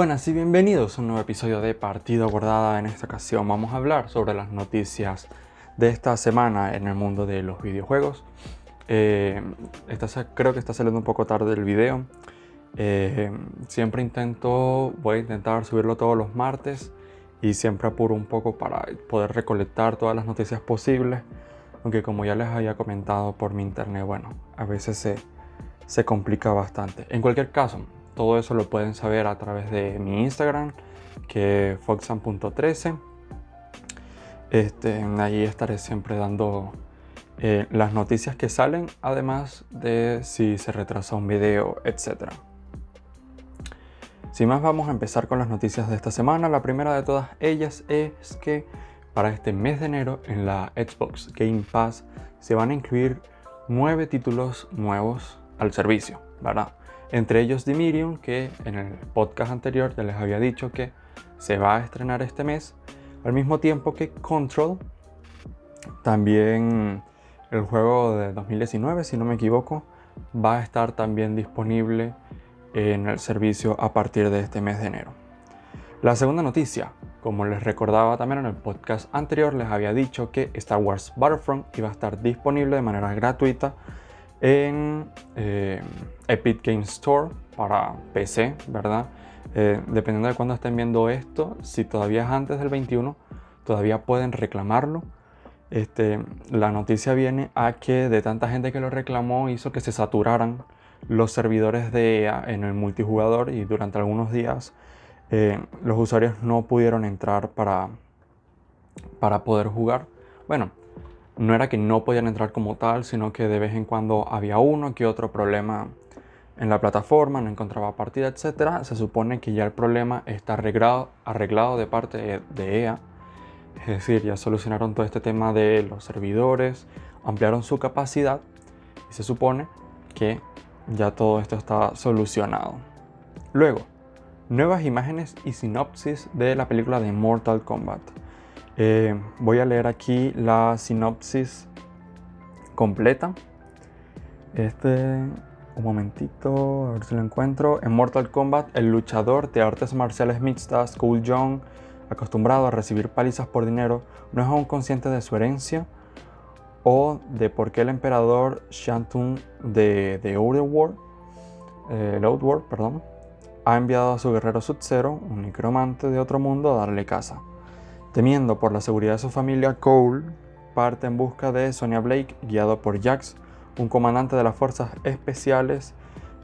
Buenas y bienvenidos a un nuevo episodio de Partido Guardada. En esta ocasión vamos a hablar sobre las noticias de esta semana en el mundo de los videojuegos. Eh, creo que está saliendo un poco tarde el video. Eh, siempre intento, voy a intentar subirlo todos los martes y siempre apuro un poco para poder recolectar todas las noticias posibles. Aunque como ya les había comentado por mi internet, bueno, a veces se, se complica bastante. En cualquier caso, todo eso lo pueden saber a través de mi Instagram, que es foxan.13. Este, ahí estaré siempre dando eh, las noticias que salen, además de si se retrasa un video, etc. Sin más, vamos a empezar con las noticias de esta semana. La primera de todas ellas es que para este mes de enero en la Xbox Game Pass se van a incluir nueve títulos nuevos al servicio, ¿verdad? Entre ellos Dimirium, que en el podcast anterior ya les había dicho que se va a estrenar este mes, al mismo tiempo que Control, también el juego de 2019, si no me equivoco, va a estar también disponible en el servicio a partir de este mes de enero. La segunda noticia, como les recordaba también en el podcast anterior, les había dicho que Star Wars Battlefront iba a estar disponible de manera gratuita en eh, Epic Games Store para PC, ¿verdad? Eh, dependiendo de cuándo estén viendo esto, si todavía es antes del 21, todavía pueden reclamarlo. Este, la noticia viene a que de tanta gente que lo reclamó hizo que se saturaran los servidores de EA en el multijugador y durante algunos días eh, los usuarios no pudieron entrar para, para poder jugar. Bueno, no era que no podían entrar como tal, sino que de vez en cuando había uno que otro problema en la plataforma, no encontraba partida, etc. Se supone que ya el problema está arreglado, arreglado de parte de EA. Es decir, ya solucionaron todo este tema de los servidores, ampliaron su capacidad y se supone que ya todo esto está solucionado. Luego, nuevas imágenes y sinopsis de la película de Mortal Kombat. Eh, voy a leer aquí la sinopsis completa. Este, un momentito, a ver si lo encuentro. En Mortal Kombat, el luchador de artes marciales mixtas, Cool Jong, acostumbrado a recibir palizas por dinero, no es aún consciente de su herencia o de por qué el emperador Shantun de, de Outworld, eh, perdón, ha enviado a su guerrero Sub-Zero, un necromante de otro mundo, a darle caza. Temiendo por la seguridad de su familia, Cole parte en busca de Sonia Blake, guiado por Jax, un comandante de las fuerzas especiales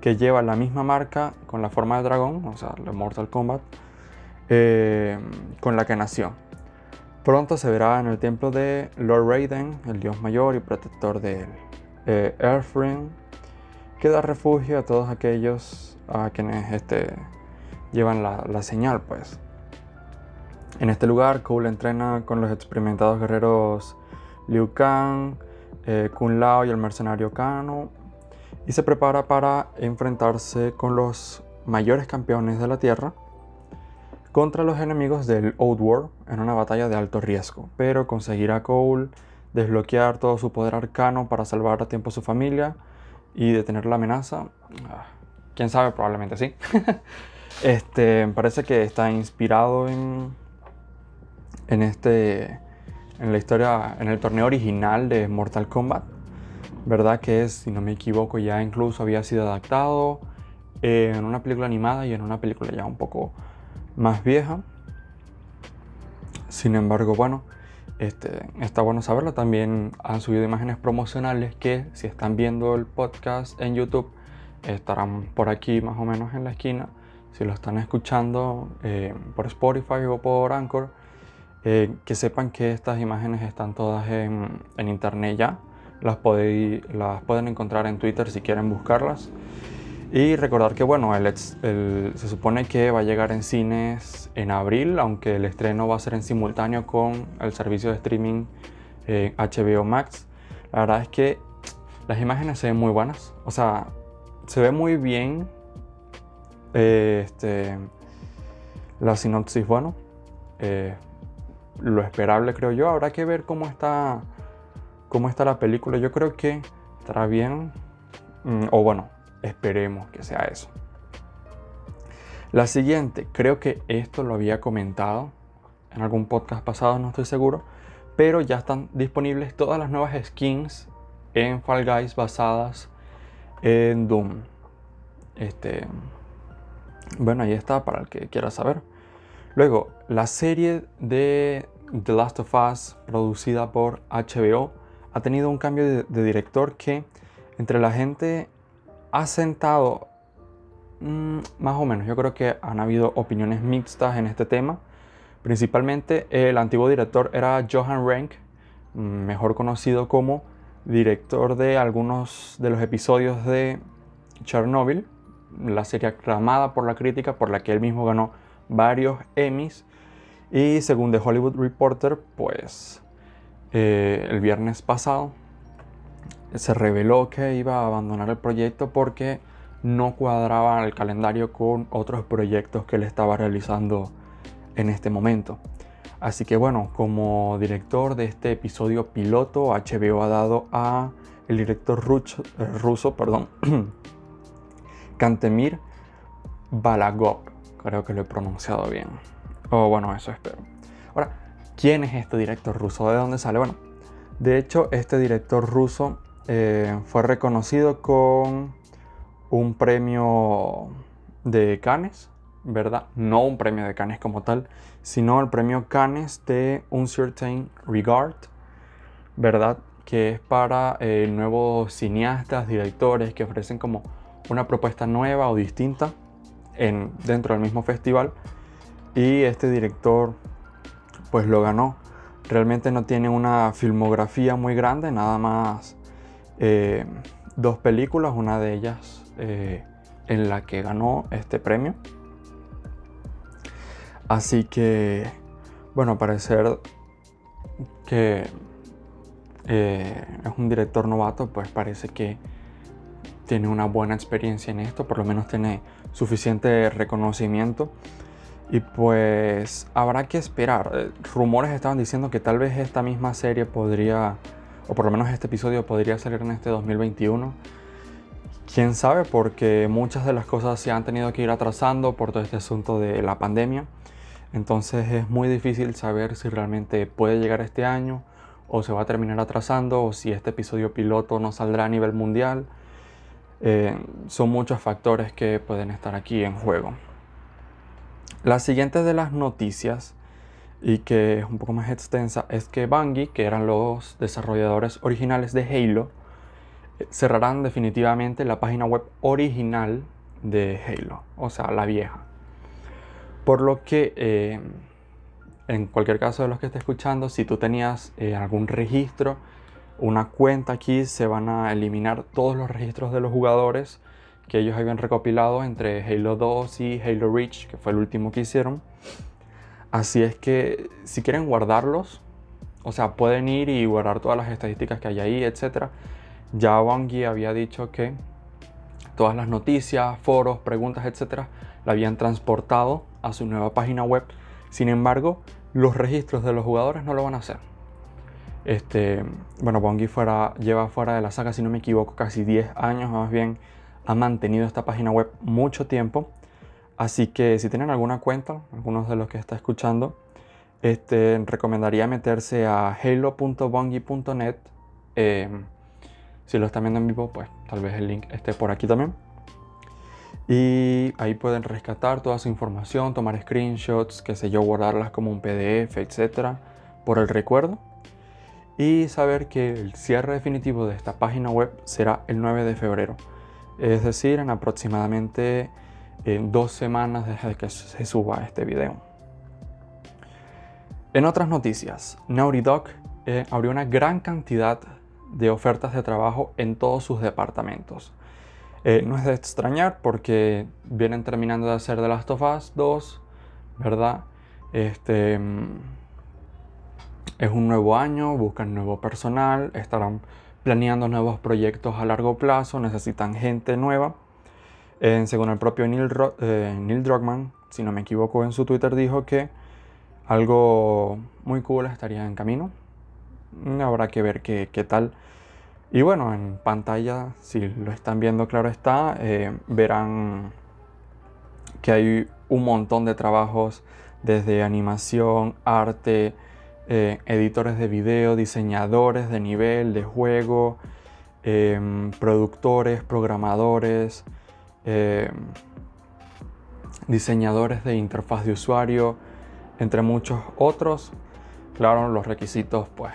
que lleva la misma marca con la forma de dragón, o sea, la Mortal Kombat, eh, con la que nació. Pronto se verá en el templo de Lord Raiden, el dios mayor y protector de él. Eh, Earthring, que da refugio a todos aquellos a quienes este, llevan la, la señal, pues. En este lugar, Cole entrena con los experimentados guerreros Liu Kang, eh, Kun Lao y el mercenario Kano y se prepara para enfrentarse con los mayores campeones de la Tierra contra los enemigos del Outworld en una batalla de alto riesgo, pero conseguirá Cole desbloquear todo su poder arcano para salvar a tiempo a su familia y detener la amenaza. Ah, quién sabe, probablemente sí. este parece que está inspirado en en este en la historia en el torneo original de Mortal Kombat verdad que es si no me equivoco ya incluso había sido adaptado en una película animada y en una película ya un poco más vieja. Sin embargo bueno este, está bueno saberlo. También han subido imágenes promocionales que si están viendo el podcast en YouTube estarán por aquí más o menos en la esquina. Si lo están escuchando eh, por Spotify o por Anchor eh, que sepan que estas imágenes están todas en, internet ya. Las, las pueden encontrar en Twitter si quieren buscarlas. Y recordar que bueno, se supone que va a llegar en cines en abril, aunque el estreno va a ser en simultáneo con el servicio de streaming HBO Max. La verdad es que las imágenes se ven muy buenas. O sea, se ve muy bien. Eh, este, la sinopsis, bueno. Eh, lo esperable, creo yo. Habrá que ver cómo está, cómo está la película. Yo creo que estará bien. Mm, o bueno, esperemos que sea eso. La siguiente, creo que esto lo había comentado en algún podcast pasado, no estoy seguro, pero ya están disponibles todas las nuevas skins en Fall Guys basadas en Doom. Este, bueno, ahí está para el que quiera saber. Luego, la serie de The Last of Us, producida por HBO, ha tenido un cambio de, director que entre la gente ha sentado mm, más o menos. Yo creo que han habido opiniones mixtas en este tema. Principalmente el antiguo director era Johan Renck, mejor conocido como director de algunos de los episodios de Chernobyl, la serie aclamada por la crítica, por la que él mismo ganó varios Emmys. Y según The Hollywood Reporter, pues eh, el viernes pasado se reveló que iba a abandonar el proyecto porque no cuadraba el calendario con otros proyectos que él estaba realizando en este momento. Así que bueno, como director de este episodio piloto, HBO ha dado a el director ruso, eh, ruso perdón, Kantemir Balagov. Creo que lo he pronunciado bien. O bueno, eso espero. Ahora, ¿quién es este director ruso? ¿De dónde sale? Bueno, de hecho, este director ruso eh, fue reconocido con un premio de Cannes, ¿verdad? No un premio de Cannes como tal, sino el premio Cannes de Uncertain Regard, ¿verdad? Que es para eh, nuevos cineastas, directores que ofrecen como una propuesta nueva o distinta en, dentro del mismo festival. Y este director pues lo ganó. Realmente no tiene una filmografía muy grande, nada más eh, dos películas, una de ellas eh, en la que ganó este premio. Así que, bueno, parecer que eh, es un director novato, pues parece que tiene una buena experiencia en esto, por lo menos tiene suficiente reconocimiento. Y pues habrá que esperar. Eh, rumores estaban diciendo que tal vez esta misma serie podría, o por lo menos este episodio podría salir en este 2021. Quién sabe, porque muchas de las cosas se han tenido que ir atrasando por todo este asunto de la pandemia. Entonces es muy difícil saber si realmente puede llegar este año o se va a terminar atrasando o si este episodio piloto no saldrá a nivel mundial. Eh, son muchos factores que pueden estar aquí en juego. La siguiente de las noticias y que es un poco más extensa es que Bungie, que eran los desarrolladores originales de Halo, eh, cerrarán definitivamente la página web original de Halo, o sea, la vieja. Por lo que, eh, en cualquier caso de los que esté escuchando, si tú tenías algún registro, una cuenta aquí, se van a eliminar todos los registros de los jugadores que ellos habían recopilado entre Halo 2 y Halo Reach, que fue el último que hicieron. Así es que si quieren guardarlos, o sea, pueden ir y guardar todas las estadísticas que hay ahí, etc. Ya Bungie había dicho que todas las noticias, foros, preguntas, etc. la habían transportado a su nueva página web. Sin embargo, los registros de los jugadores no lo van a hacer. Este, bueno, Bungie fuera, lleva fuera de la saga, si no me equivoco, casi 10 años, más bien ha mantenido esta página web mucho tiempo. Así que si tienen alguna cuenta, algunos de los que está escuchando, este, recomendaría meterse a halo.bungie.net. Em, si lo están viendo en vivo, pues tal vez el link esté por aquí también. Y ahí pueden rescatar toda su información, tomar screenshots, qué sé yo, guardarlas como un PDF, etcétera, por el recuerdo. Y saber que el cierre definitivo de esta página web será el 9 de febrero. Es decir, en aproximadamente dos semanas desde que se suba este video. En otras noticias, Naughty Dog eh, abrió una gran cantidad de ofertas de trabajo en todos sus departamentos. Eh, no es de extrañar porque vienen terminando de hacer The Last of Us 2, ¿verdad? Este, mm, es un nuevo año, buscan nuevo personal, estarán planeando nuevos proyectos a largo plazo, necesitan gente nueva. Según el propio Neil, eh, Druckmann, si no me equivoco en su Twitter, dijo que algo muy cool estaría en camino. Habrá que ver qué, qué tal y bueno, en pantalla, si lo están viendo, claro está, eh, verán que hay un montón de trabajos desde animación, arte, eh, editores de video, diseñadores de nivel, de juego, em, productores, programadores, em, diseñadores de interfaz de usuario, entre muchos otros. Claro, los requisitos pues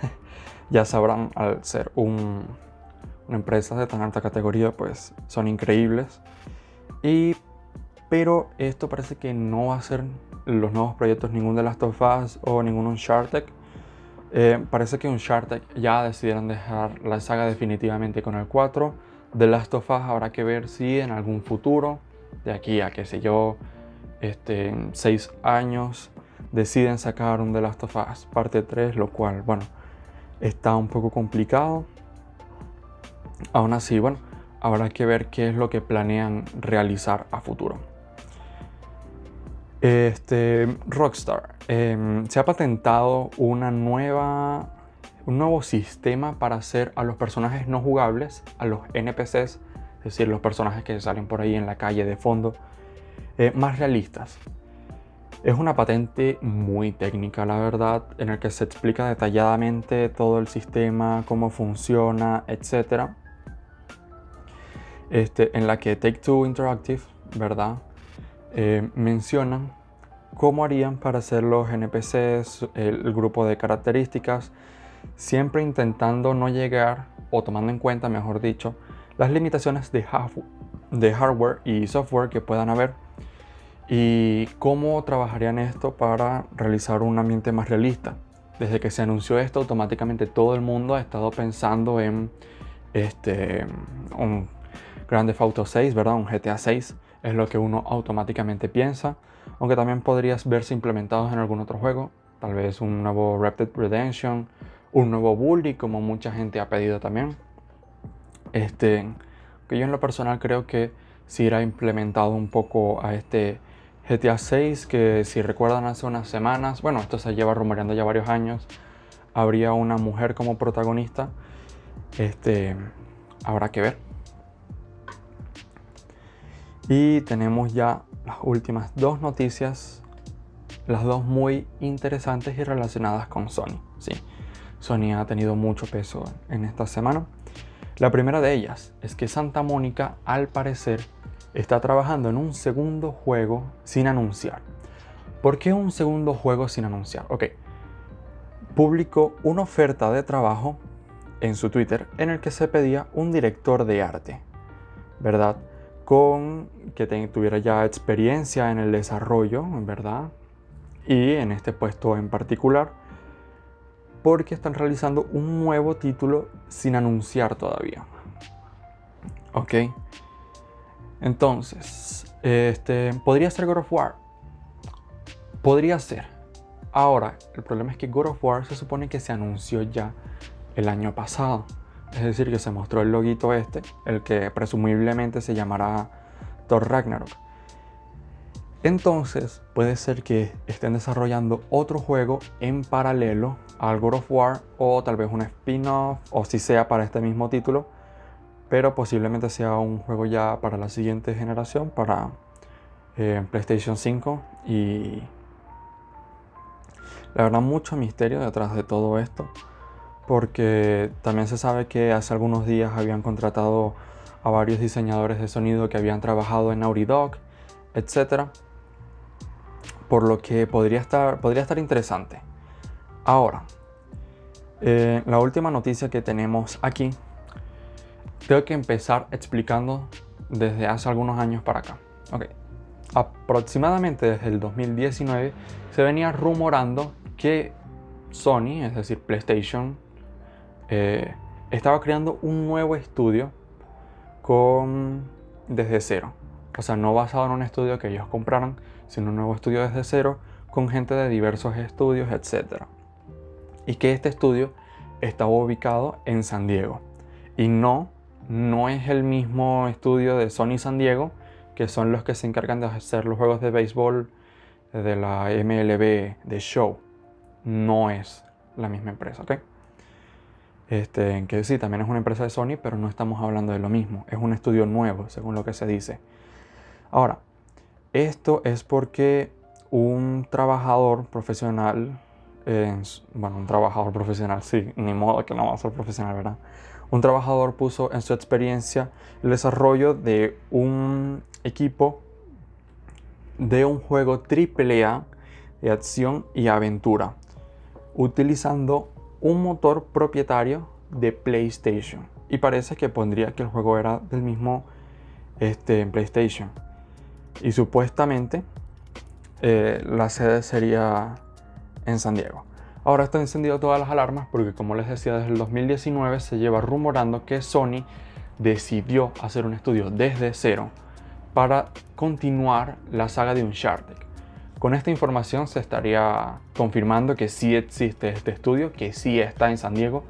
ya sabrán al ser una empresa de tan alta categoría pues son increíbles. Y, pero esto parece que no va a ser los nuevos proyectos ningún de Last of Us o ningún Uncharted. Eh, parece que Uncharted ya decidieron dejar la saga definitivamente con el 4. De Last of Us habrá que ver si en algún futuro, de aquí a qué sé yo, este, en 6 años, deciden sacar un The Last of Us parte 3, lo cual, bueno, está un poco complicado. Aún así, bueno, habrá que ver qué es lo que planean realizar a futuro. Este, Rockstar em, se ha patentado una nueva, un nuevo sistema para hacer a los personajes no jugables, a los NPCs, es decir, los personajes que salen por ahí en la calle de fondo, eh, más realistas. Es una patente muy técnica, la verdad, en el que se explica detalladamente todo el sistema, cómo funciona, etc. Este, en la que Take-Two Interactive, ¿verdad? Eh, mencionan cómo harían para hacer los NPCs, el, grupo de características, siempre intentando no llegar, o tomando en cuenta, mejor dicho, las limitaciones de, hardware y software que puedan haber ¿Y cómo trabajarían esto para realizar un ambiente más realista? Desde que se anunció esto, automáticamente todo el mundo ha estado pensando en este, un Grand Theft Auto 6, ¿verdad? Un GTA 6 es lo que uno automáticamente piensa, aunque también podrías verse implementados en algún otro juego, tal vez un nuevo Dead Redemption, un nuevo Bully, como mucha gente ha pedido también. Este, que yo en lo personal creo que si irá implementado un poco a este GTA 6, que si recuerdan hace unas semanas, bueno, esto se lleva rumoreando ya varios años, habría una mujer como protagonista. Este, habrá que ver. Y tenemos ya las últimas dos noticias, las dos muy interesantes y relacionadas con Sony. Sí, Sony ha tenido mucho peso en esta semana. La primera de ellas es que Santa Mónica, al parecer, está trabajando en un segundo juego sin anunciar. ¿Por qué un segundo juego sin anunciar? Ok, publicó una oferta de trabajo en su Twitter en el que se pedía un director de arte, ¿verdad? Con que tuviera ya experiencia en el desarrollo, ¿verdad? Y en este puesto en particular, porque están realizando un nuevo título sin anunciar todavía. ¿Ok? Entonces, este, ¿podría ser God of War? Podría ser. Ahora, el problema es que God of War se supone que se anunció ya el año pasado. Es decir, que se mostró el loguito este, el que presumiblemente se llamará Thor Ragnarok. Entonces, puede ser que estén desarrollando otro juego en paralelo al God of War o tal vez un spin-off o si sea para este mismo título pero posiblemente sea un juego ya para la siguiente generación, para eh, PlayStation 5 y la verdad mucho misterio detrás de todo esto, porque también se sabe que hace algunos días habían contratado a varios diseñadores de sonido que habían trabajado en Naughty Dog, etc. Por lo que podría estar, podría estar interesante. Ahora, eh, la última noticia que tenemos aquí tengo que empezar explicando desde hace algunos años para acá. Aproximadamente desde el 2019 se venía rumorando que Sony, es decir, PlayStation, eh, estaba creando un nuevo estudio con desde cero. O sea, no basado en un estudio que ellos compraran, sino un nuevo estudio desde cero con gente de diversos estudios, etc. Y que este estudio estaba ubicado en San Diego y no no es el mismo estudio de Sony San Diego, que son los que se encargan de hacer los juegos de béisbol de la MLB de Show. No es la misma empresa, ¿ok? Este, que sí, también es una empresa de Sony, pero no estamos hablando de lo mismo. Es un estudio nuevo, según lo que se dice. Ahora, Esto es porque un trabajador profesional, bueno, un trabajador profesional, sí, ni modo que no va a ser profesional, ¿verdad? Un trabajador puso en su experiencia el desarrollo de un equipo de un juego AAA de acción y aventura, utilizando un motor propietario de PlayStation. Y parece que pondría que el juego era del mismo este, PlayStation. Y supuestamente eh, la sede sería en San Diego. Ahora está encendido todas las alarmas porque como les decía desde el 2019 se lleva rumorando que Sony decidió hacer un estudio desde cero para continuar la saga de Uncharted. Con esta información se estaría confirmando que sí existe este estudio, que sí está en San Diego,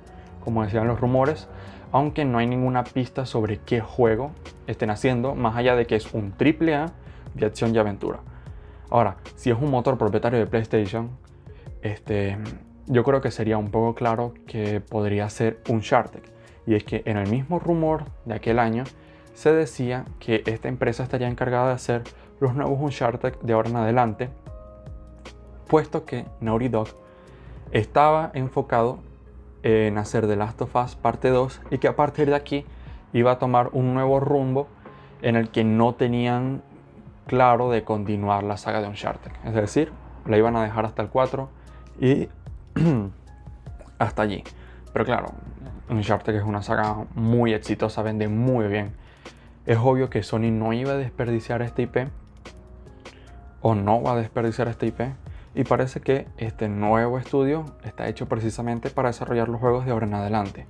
como decían los rumores, aunque no hay ninguna pista sobre qué juego estén haciendo, más allá de que es un AAA de acción y aventura. Ahora, si es un motor propietario de PlayStation, este, yo creo que sería un poco claro que podría ser Uncharted. Y es que en el mismo rumor de aquel año se decía que esta empresa estaría encargada de hacer los nuevos Uncharted de ahora en adelante, puesto que Naughty Dog estaba enfocado en hacer The Last of Us parte 2 y que a partir de aquí iba a tomar un nuevo rumbo en el que no tenían claro de continuar la saga de Uncharted. Es decir, la iban a dejar hasta el 4 y hasta allí. Pero claro, Uncharted es una saga muy exitosa, vende muy bien. Es obvio que Sony no iba a desperdiciar este IP o no va a desperdiciar este IP y parece que este nuevo estudio está hecho precisamente para desarrollar los juegos de ahora en adelante.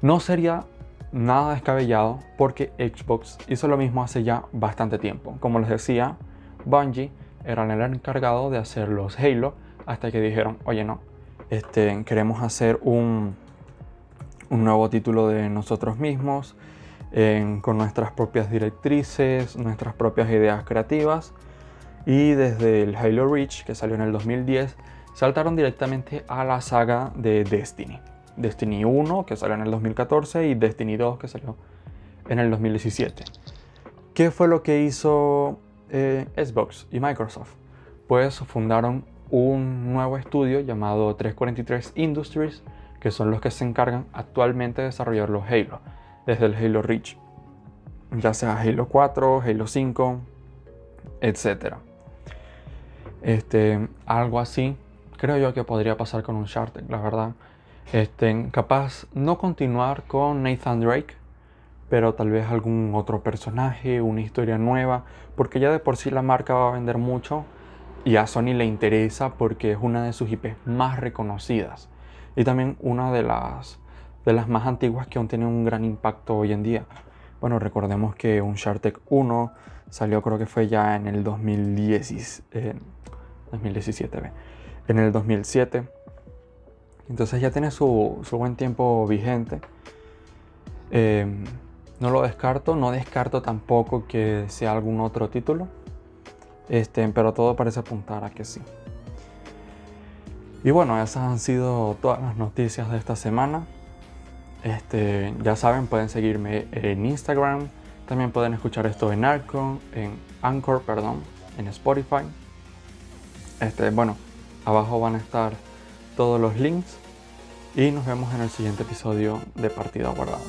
No sería nada descabellado porque Xbox hizo lo mismo hace ya bastante tiempo. Como les decía, Bungie era el encargado de hacer los Halo hasta que dijeron, oye no, este, queremos hacer un, un nuevo título de nosotros mismos, con nuestras propias directrices, nuestras propias ideas creativas y desde el Halo Reach, que salió en el 2010, saltaron directamente a la saga de Destiny. Destiny 1, que salió en el 2014, y Destiny 2, que salió en el 2017. ¿Qué fue lo que hizo eh, Xbox y Microsoft? Pues fundaron un nuevo estudio llamado 343 Industries, que son los que se encargan actualmente de desarrollar los Halo, desde el Halo Reach, ya sea Halo 4, Halo 5, etc. Este, algo así, creo yo que podría pasar con Uncharted, la verdad. Este, capaz no continuar con Nathan Drake, pero tal vez algún otro personaje, una historia nueva, porque ya de por sí la marca va a vender mucho y a Sony le interesa porque es una de sus IPs más reconocidas y también una de las, de las más antiguas que aún tiene un gran impacto hoy en día. Bueno, recordemos que Uncharted 1 salió creo que fue ya en el 2010, 2017, en el 2007. Entonces ya tiene su, buen tiempo vigente. Em, no lo descarto, no descarto tampoco que sea algún otro título. Este, pero todo parece apuntar a que sí. Y bueno, esas han sido todas las noticias de esta semana. Este, ya saben, pueden seguirme en Instagram. También pueden escuchar esto en Anchor, en Anchor, perdón, en Spotify. Este, bueno, abajo van a estar todos los links y nos vemos en el siguiente episodio de Partida Guardado.